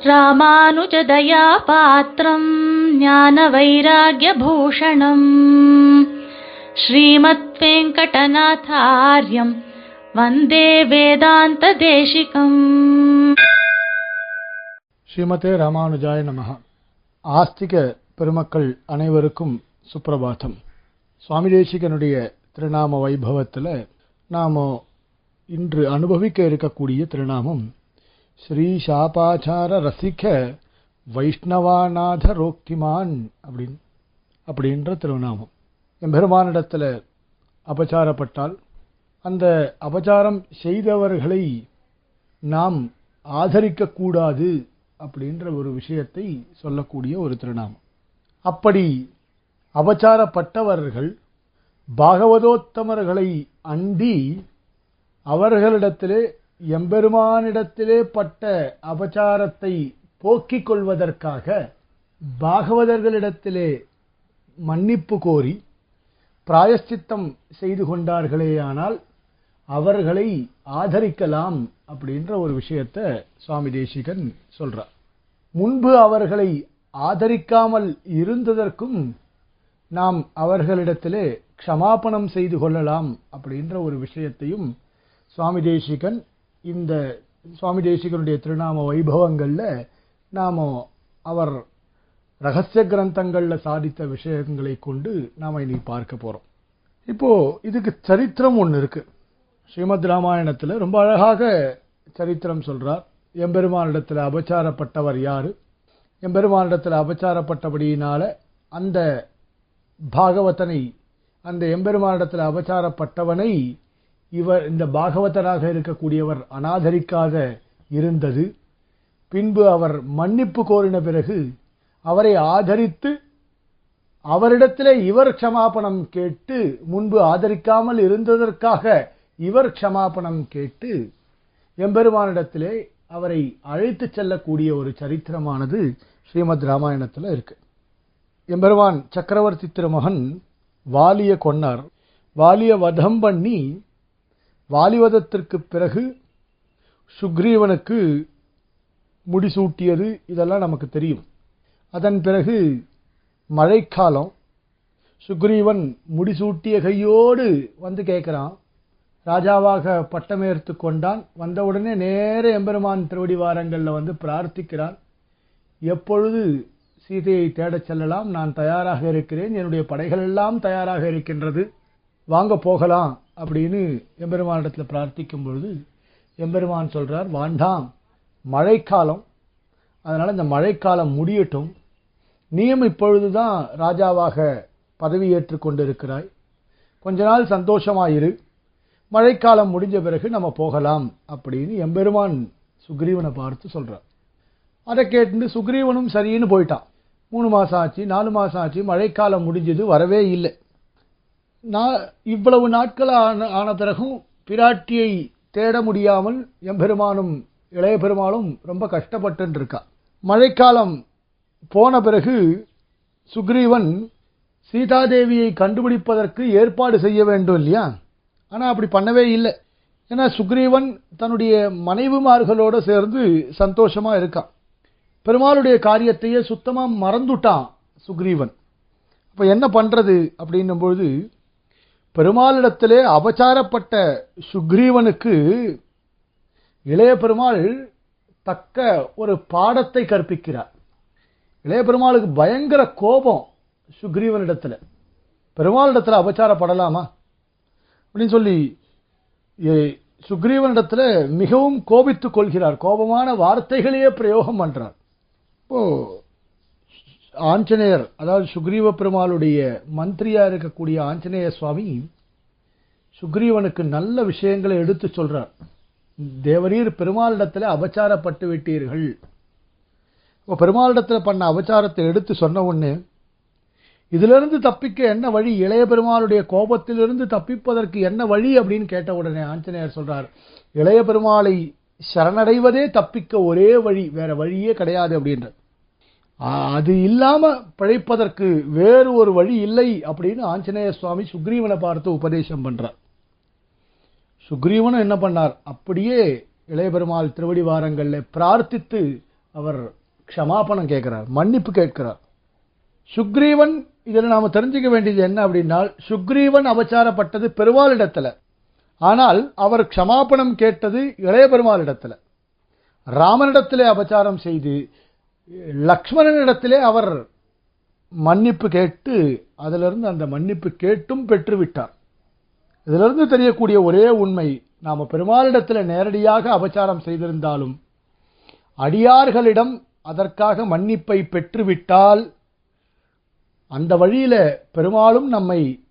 ராமானுஜதயாபாத்திரம் பாத்திரம் ஞான வைராகியபூஷணம் ஸ்ரீமத் வெங்கடநாதாரியம் வந்தே வேதாந்த தேசிகம் ஸ்ரீமதே ராமானுஜாய நமக ஆஸ்திக பெருமக்கள் அனைவருக்கும் சுப்பிரபாதம் சுவாமி தேசிகனுடைய திருநாம வைபவத்தில் நாம் இன்று அனுபவிக்க இருக்கக்கூடிய திருநாமம் ஸ்ரீ சாபாச்சார ரசிக வைஷ்ணவாநாத ரோக்திமான் அப்படின் அப்படின்ற திருநாமம். எம்பெருமானிடத்தில் அபச்சாரப்பட்டால் அந்த அபச்சாரம் செய்தவர்களை நாம் ஆதரிக்கக்கூடாது அப்படின்ற ஒரு விஷயத்தை சொல்லக்கூடிய ஒரு திருநாமம். அப்படி அபச்சாரப்பட்டவர்கள் பாகவதோத்தமர்களை அண்டி அவர்களிடத்திலே எம்பெருமானிடத்திலே பட்ட அபச்சாரத்தை போக்கிக் கொள்வதற்காக பாகவதர்களிடத்திலே மன்னிப்பு கோரி பிராயஷ்சித்தம் செய்து கொண்டார்களேயானால் அவர்களை ஆதரிக்கலாம் அப்படின்ற ஒரு விஷயத்தை சுவாமி தேசிகன் சொல்றார். முன்பு அவர்களை ஆதரிக்காமல் இருந்ததற்கும் நாம் அவர்களிடத்திலே க்ஷமாபணம் செய்து கொள்ளலாம் அப்படின்ற ஒரு விஷயத்தையும் சுவாமி தேசிகன் இந்த சுவாமி தேசிகனுடைய திருநாம வைபவங்களில் நாம அவர் ரகசிய கிரந்தங்களில் சாதித்த விஷயங்களை கொண்டு நாம் இனி பார்க்க போகிறோம் இப்போ இதுக்கு சரித்திரம் ஒன்று இருக்குது ஸ்ரீமத் ராமாயணத்தில் ரொம்ப அழகாக சரித்திரம் சொல்கிறார் எம்பெருமானிடத்தில் அபச்சாரப்பட்டவர் யார்? எம்பெருமானிடத்தில் அபச்சாரப்பட்டபடியினால அந்த பாகவதனை அந்த எம்பெருமானிடத்தில் அபச்சாரப்பட்டவனை இவர் இந்த பாகவதராக இருக்கக்கூடியவர் அனாதரிக்காக இருந்தது. பின்பு அவர் மன்னிப்பு கோரின பிறகு அவரை ஆதரித்து அவரிடத்திலே இவர் க்ஷமாபணம் கேட்டு முன்பு ஆதரிக்காமல் இருந்ததற்காக இவர் க்ஷமாபணம் கேட்டு எம்பெருமானிடத்திலே அவரை அழைத்து செல்லக்கூடிய ஒரு சரித்திரமானது ஸ்ரீமத் ராமாயணத்தில் இருக்கு. எம்பெருமான் சக்கரவர்த்தி திருமகன் வாலிய கொன்னார். வாலிய வதம் பண்ணி வாலிவதத்திற்கு பிறகு சுக்ரீவனுக்கு முடிசூட்டியது இதெல்லாம் நமக்கு தெரியும். அதன் பிறகு மழைக்காலம் சுக்ரீவன் முடிசூட்டிய கையோடு வந்து கேட்குறான். ராஜாவாக பட்டமேர்த்து கொண்டான். வந்தவுடனே நேர எம்பெருமான் திருவடி வாரங்களில் வந்து பிரார்த்திக்கிறான். எப்பொழுது சீதையை தேடச் செல்லலாம்? நான் தயாராக இருக்கிறேன். என்னுடைய படைகள் எல்லாம் தயாராக இருக்கின்றது. வாங்க போகலாம் அப்படின்னு எம்பெருமானிடத்தில் பிரார்த்திக்கும் பொழுது எம்பெருமான் சொல்கிறார் வாண்டாம் மழைக்காலம். அதனால் இந்த மழைக்காலம் முடியட்டும். நீயும் இப்பொழுதுதான் ராஜாவாக பதவியேற்று கொண்டிருக்கிறாய். கொஞ்ச நாள் சந்தோஷமாயிரு. மழைக்காலம் முடிஞ்ச பிறகு நம்ம போகலாம். அப்படின்னு எம்பெருமான் சுக்ரீவனை பார்த்து சொல்கிறார் அதை கேட்டு சுக்ரீவனும் சரின்னு போயிட்டான். மூணு மாதம் ஆச்சு நாலு மாதம் ஆச்சு மழைக்காலம் முடிஞ்சது வரவே இல்லை. நான் இவ்வளவு நாட்கள் ஆன ஆன பிறகும் பிராட்டியை தேட முடியாமல் எம்பெருமானும் இளைய பெருமாளும் ரொம்ப கஷ்டப்பட்டு இருக்கா மழைக்காலம் போன பிறகு சுக்ரீவன் சீதாதேவியை கண்டுபிடிப்பதற்கு ஏற்பாடு செய்ய வேண்டும் இல்லையா? ஆனால் அப்படி பண்ணவே இல்லை. ஏன்னா சுக்ரீவன் தன்னுடைய மனைவிமார்களோடு சேர்ந்து சந்தோஷமாக இருக்கான் பெருமாளுடைய காரியத்தையே சுத்தமாக மறந்துட்டான் சுக்ரீவன். அப்போ என்ன பண்ணுறது அப்படின்னும் பொழுது பெருமாளிடத்திலே அபச்சாரப்பட்ட சுக்ரீவனுக்கு இளைய பெருமாள் தக்க ஒரு பாடத்தை கற்பிக்கிறார். இளைய பெருமாளுக்கு பயங்கர கோபம் சுக்ரீவனிடத்தில். பெருமாளிடத்தில் அபச்சாரப்படலாமா? அப்படின்னு சொல்லி சுக்ரீவனிடத்தில் மிகவும் கோபித்துக் கொள்கிறார். கோபமான வார்த்தைகளையே பிரயோகம் பண்ணுறார் இப்போது ஆஞ்சநேயர் அதாவது சுக்ரீவ பெருமாளுடைய மந்திரியா இருக்கக்கூடிய ஆஞ்சநேய சுவாமி சுக்ரீவனுக்கு நல்ல விஷயங்களை எடுத்து சொல்றார். தேவரீர் பெருமாளிடத்தில் அபச்சாரப்பட்டு விட்டீர்கள். இப்போ பெருமாளிடத்தில் பண்ண அபச்சாரத்தை எடுத்து சொன்ன உடனே இதிலிருந்து தப்பிக்க என்ன வழி? இளைய பெருமாளுடைய கோபத்திலிருந்து தப்பிப்பதற்கு என்ன வழி? அப்படின்னு கேட்ட உடனே ஆஞ்சநேயர் சொல்றார் இளைய பெருமாளை சரணடைவதே தப்பிக்க ஒரே வழி வேற வழியே கிடையாது அப்படின்ற அது இல்லாம பிழைப்பதற்கு வேறு ஒரு வழி இல்லை அப்படின்னு ஆஞ்சநேய சுவாமி சுக்ரீவனை பார்த்து உபதேசம் பண்றார். சுக்ரீவனும் என்ன பண்ணார்? அப்படியே இளையபெருமாள் திருவடி வாரங்களில் பிரார்த்தித்து அவர் க்ஷமாபணம் கேட்கிறார் மன்னிப்பு கேட்கிறார். சுக்ரீவன் இதில் நாம தெரிஞ்சுக்க வேண்டியது என்ன அப்படின்னா சுக்ரீவன் அபச்சாரப்பட்டது பெருமாளிடத்துல. ஆனால் அவர் க்ஷமாபணம் கேட்டது இளையபெருமாளிடத்தில் ராமனிடத்திலே அபச்சாரம் செய்து லக்ஷ்மணனிடத்திலே அவர் மன்னிப்பு கேட்டு அதிலிருந்து அந்த மன்னிப்பு கேட்டும் பெற்றுவிட்டார். இதிலிருந்து தெரியக்கூடிய ஒரே உண்மை நாம் பெருமாளிடத்தில் நேரடியாக அபச்சாரம் செய்திருந்தாலும் அடியார்களிடம் அதற்காக மன்னிப்பை பெற்றுவிட்டால் அந்த வழியில் பெருமாளும் நம்மை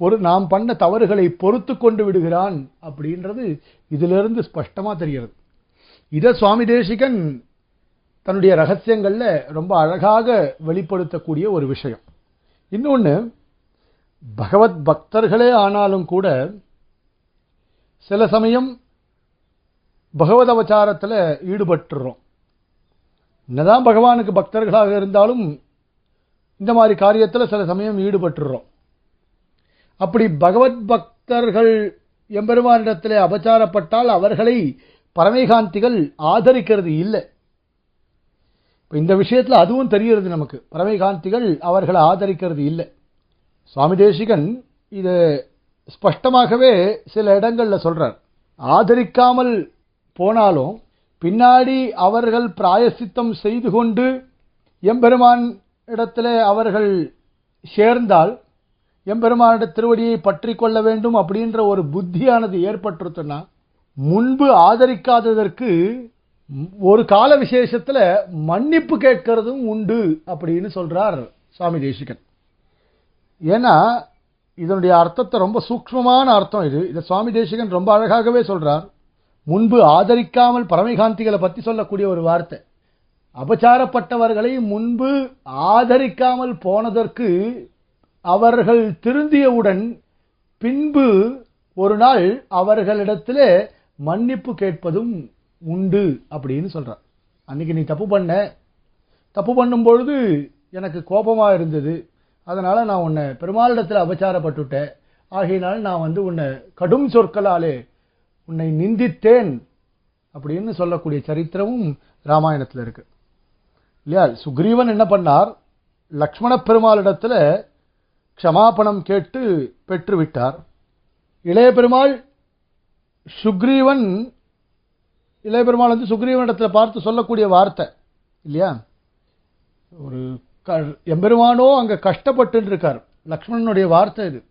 பொறு நாம் பண்ண தவறுகளை பொறுத்து கொண்டு விடுகிறான் அப்படின்றது இதிலிருந்து ஸ்பஷ்டமாக தெரிகிறது. இத சுவாமி தேசிகன் தன்னுடைய ரகசியங்களில் ரொம்ப அழகாக வெளிப்படுத்தக்கூடிய ஒரு விஷயம். இன்னொன்று பகவத் பக்தர்களே ஆனாலும் கூட சில சமயம் பகவத் அவதாரத்துல ஈடுபட்டுறோம். என்னதான் பகவானுக்கு பக்தர்களாக இருந்தாலும் இந்த மாதிரி காரியத்தில் சில சமயம் ஈடுபட்டுறோம். அப்படி பகவத் பக்தர்கள் எம்பெருமானிடத்தில் அபச்சாரப்பட்டால் அவர்களை பரமைகாந்திகள் ஆதரிக்கிறது இல்லை. இந்த விஷயத்தில் அதுவும் தெரிகிறது நமக்கு. பரமைகாந்திகள் அவர்களை ஆதரிக்கிறது இல்லை. சுவாமி தேசிகன் இது ஸ்பஷ்டமாகவே சில இடங்களில் சொல்கிறார் ஆதரிக்காமல் போனாலும் பின்னாடி அவர்கள் பிராயசித்தம் செய்து கொண்டு எம்பெருமான் இடத்துல அவர்கள் சேர்ந்தால் எம்பெருமானிட திருவடியை பற்றி கொள்ள வேண்டும் அப்படின்ற ஒரு புத்தியானது ஏற்பட்டுருச்சுன்னா முன்பு ஆதரிக்காததற்கு ஒரு கால விசேஷத்தில் மன்னிப்பு கேட்கறதும் உண்டு அப்படின்னு சொல்கிறார் சுவாமி தேசிகன். ஏன்னா இதனுடைய அர்த்தத்தை ரொம்ப சூக்மமான அர்த்தம் இது. இதை சுவாமி தேசிகன் ரொம்ப அழகாகவே சொல்கிறார் முன்பு ஆதரிக்காமல் பரமைகாந்திகளை பற்றி சொல்லக்கூடிய ஒரு வார்த்தை. அபச்சாரப்பட்டவர்களை முன்பு ஆதரிக்காமல் போனதற்கு அவர்கள் திருந்தியவுடன் பின்பு ஒரு நாள் அவர்களிடத்திலே மன்னிப்பு கேட்பதும் உண்டு அப்படின்னு சொல்கிறார் அன்னைக்கு நீ தப்பு பண்ண. தப்பு பண்ணும்பொழுது எனக்கு கோபமாக இருந்தது. அதனால் நான் உன்னை பெருமாளிடத்தில் அபச்சாரப்பட்டுட்டேன். ஆகையினால் நான் வந்து உன்னை கடும் சொற்களாலே உன்னை நிந்தித்தேன் அப்படின்னு சொல்லக்கூடிய சரித்திரமும் ராமாயணத்தில் இருக்கு. இல்லையா? சுக்ரீவன் என்ன பண்ணார்? லக்ஷ்மண பெருமாளிடத்தில் க்ஷமாபணம் கேட்டு பெற்றுவிட்டார். இளைய பெருமாள் சுக்ரீவன் இளைய பெருமாள் வந்து சுக்ரீவனிடத்தில் பார்த்து சொல்லக்கூடிய வார்த்தை. இல்லையா? ஒரு க- எம்பெருமானோ அங்கே கஷ்டப்பட்டு இருக்கார் லக்ஷ்மணனுடைய வார்த்தை இது.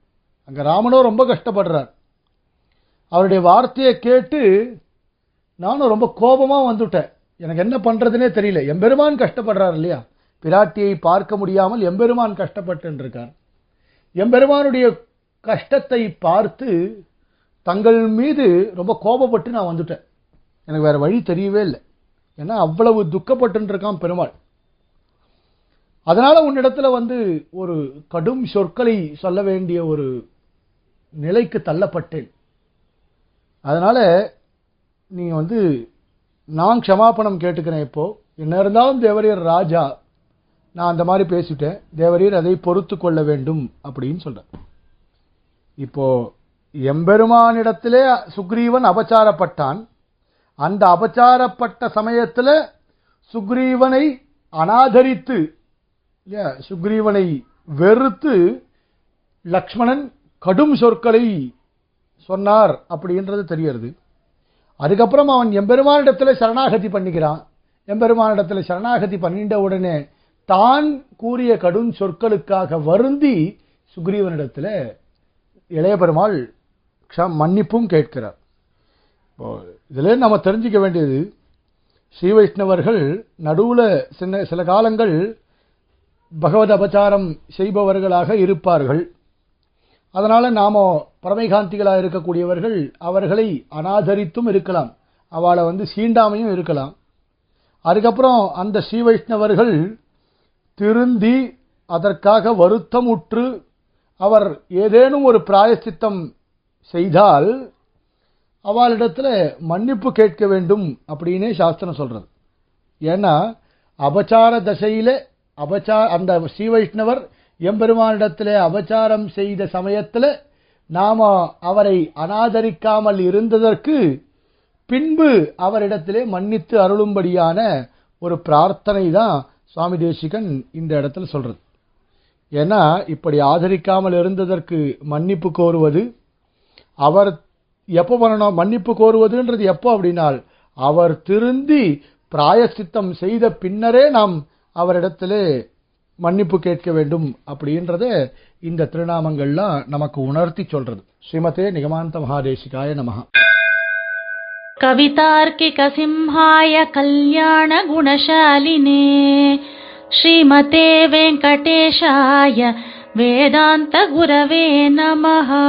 அங்கே ராமனோ ரொம்ப கஷ்டப்படுறார். அவருடைய வார்த்தையை கேட்டு நானும் ரொம்ப கோபமாக வந்துட்டேன். எனக்கு என்ன பண்ணுறதுனே தெரியல. எம்பெருமான் கஷ்டப்படுறார் இல்லையா? பிராட்டியை பார்க்க முடியாமல் எம்பெருமான் கஷ்டப்பட்டு இருக்கார் எம்பெருமானுடைய கஷ்டத்தை பார்த்து தங்கள் மீது ரொம்ப கோபப்பட்டு நான் வந்துட்டேன். எனக்கு வேறு வழி தெரியவே இல்லை. ஏன்னா அவ்வளவு துக்கப்பட்டுருக்கான் பெருமாள். அதனால் உன்னிடத்துல வந்து ஒரு கடும் சொற்களை சொல்ல வேண்டிய ஒரு நிலைக்கு தள்ளப்பட்டேன். அதனால் நீங்கள் வந்து நான் க்ஷமாபணம் கேட்டுக்கிறேன் இப்போது என்ன இருந்தாலும் தேவரீர் ராஜா நான் அந்த மாதிரி பேசிட்டேன். தேவரீர் அதை பொறுத்து கொள்ள வேண்டும் அப்படின்னு சொல்கிறேன் இப்போது எம்பெருமானிடத்திலே சுக்ரீவன் அபச்சாரப்பட்டான். அந்த அபச்சாரப்பட்ட சமயத்தில் சுக்ரீவனை அனாதரித்து இல்லையா சுக்ரீவனை வெறுத்து லக்ஷ்மணன் கடும் சொற்களை சொன்னார் அப்படின்றது தெரியறது. அதுக்கப்புறம் அவன் எம்பெருமானிடத்தில் சரணாகதி பண்ணிக்கிறான். எம்பெருமானிடத்தில் சரணாகதி பண்ணிட்ட உடனே தான் கூறிய கடும் சொற்களுக்காக வருந்தி சுக்ரீவனிடத்தில் இளைய பெருமாள் மன்னிப்பும் கேட்கிறார். இப்போ இதுல நம்ம தெரிஞ்சுக்க வேண்டியது ஸ்ரீ வைஷ்ணவர்கள் நடுவில் சின்ன சில காலங்கள் பகவத் அபச்சாரம் செய்பவர்களாக இருப்பார்கள். அதனால் நாம பரமைகாந்திகளாக இருக்கக்கூடியவர்கள் அவர்களை அனாதரித்தும் இருக்கலாம். அவளை வந்து சீண்டாமையும் இருக்கலாம். அதுக்கப்புறம் அந்த ஸ்ரீ வைஷ்ணவர்கள் திருந்தி அதற்காக வருத்தமுற்று அவர் ஏதேனும் ஒரு பிராயசித்தம் செய்தால் அவளிடத்துல மன்னிப்பு கேட்க வேண்டும் அப்படின்னே சாஸ்திரம் சொல்றது. ஏன்னா அபச்சார தசையில அபச்சா அந்த ஸ்ரீ வைஷ்ணவர் எம்பெருமானிடத்தில் அபச்சாரம் செய்த சமயத்தில் நாம அவரை அனாதரிக்காமல் இருந்ததற்கு பின்பு அவரிடத்திலே மன்னித்து அருளும்படியான ஒரு பிரார்த்தனை தான் சுவாமி தேசிகன் இந்த இடத்துல சொல்றது. ஏன்னா இப்படி ஆதரிக்காமல் இருந்ததற்கு மன்னிப்பு கோருவது அவர் எப்போ பண்ணணும்? மன்னிப்பு கோருவதுன்றது எப்போ அப்படின்னால் அவர் திருந்தி பிராயசித்தம் செய்த பின்னரே நாம் அவரிடத்துல மன்னிப்பு கேட்க வேண்டும் அப்படின்றத இந்த திருநாமங்கள்லாம் நமக்கு உணர்த்தி சொல்றது. ஸ்ரீமதே நிகமாந்த மகாதேசிகாய நமகா கவிதார்க்கிக சிம்ஹாய கல்யாண குணசாலினே ஸ்ரீமதே வெங்கடேஷாய வேதாந்த குரவே நமஹா.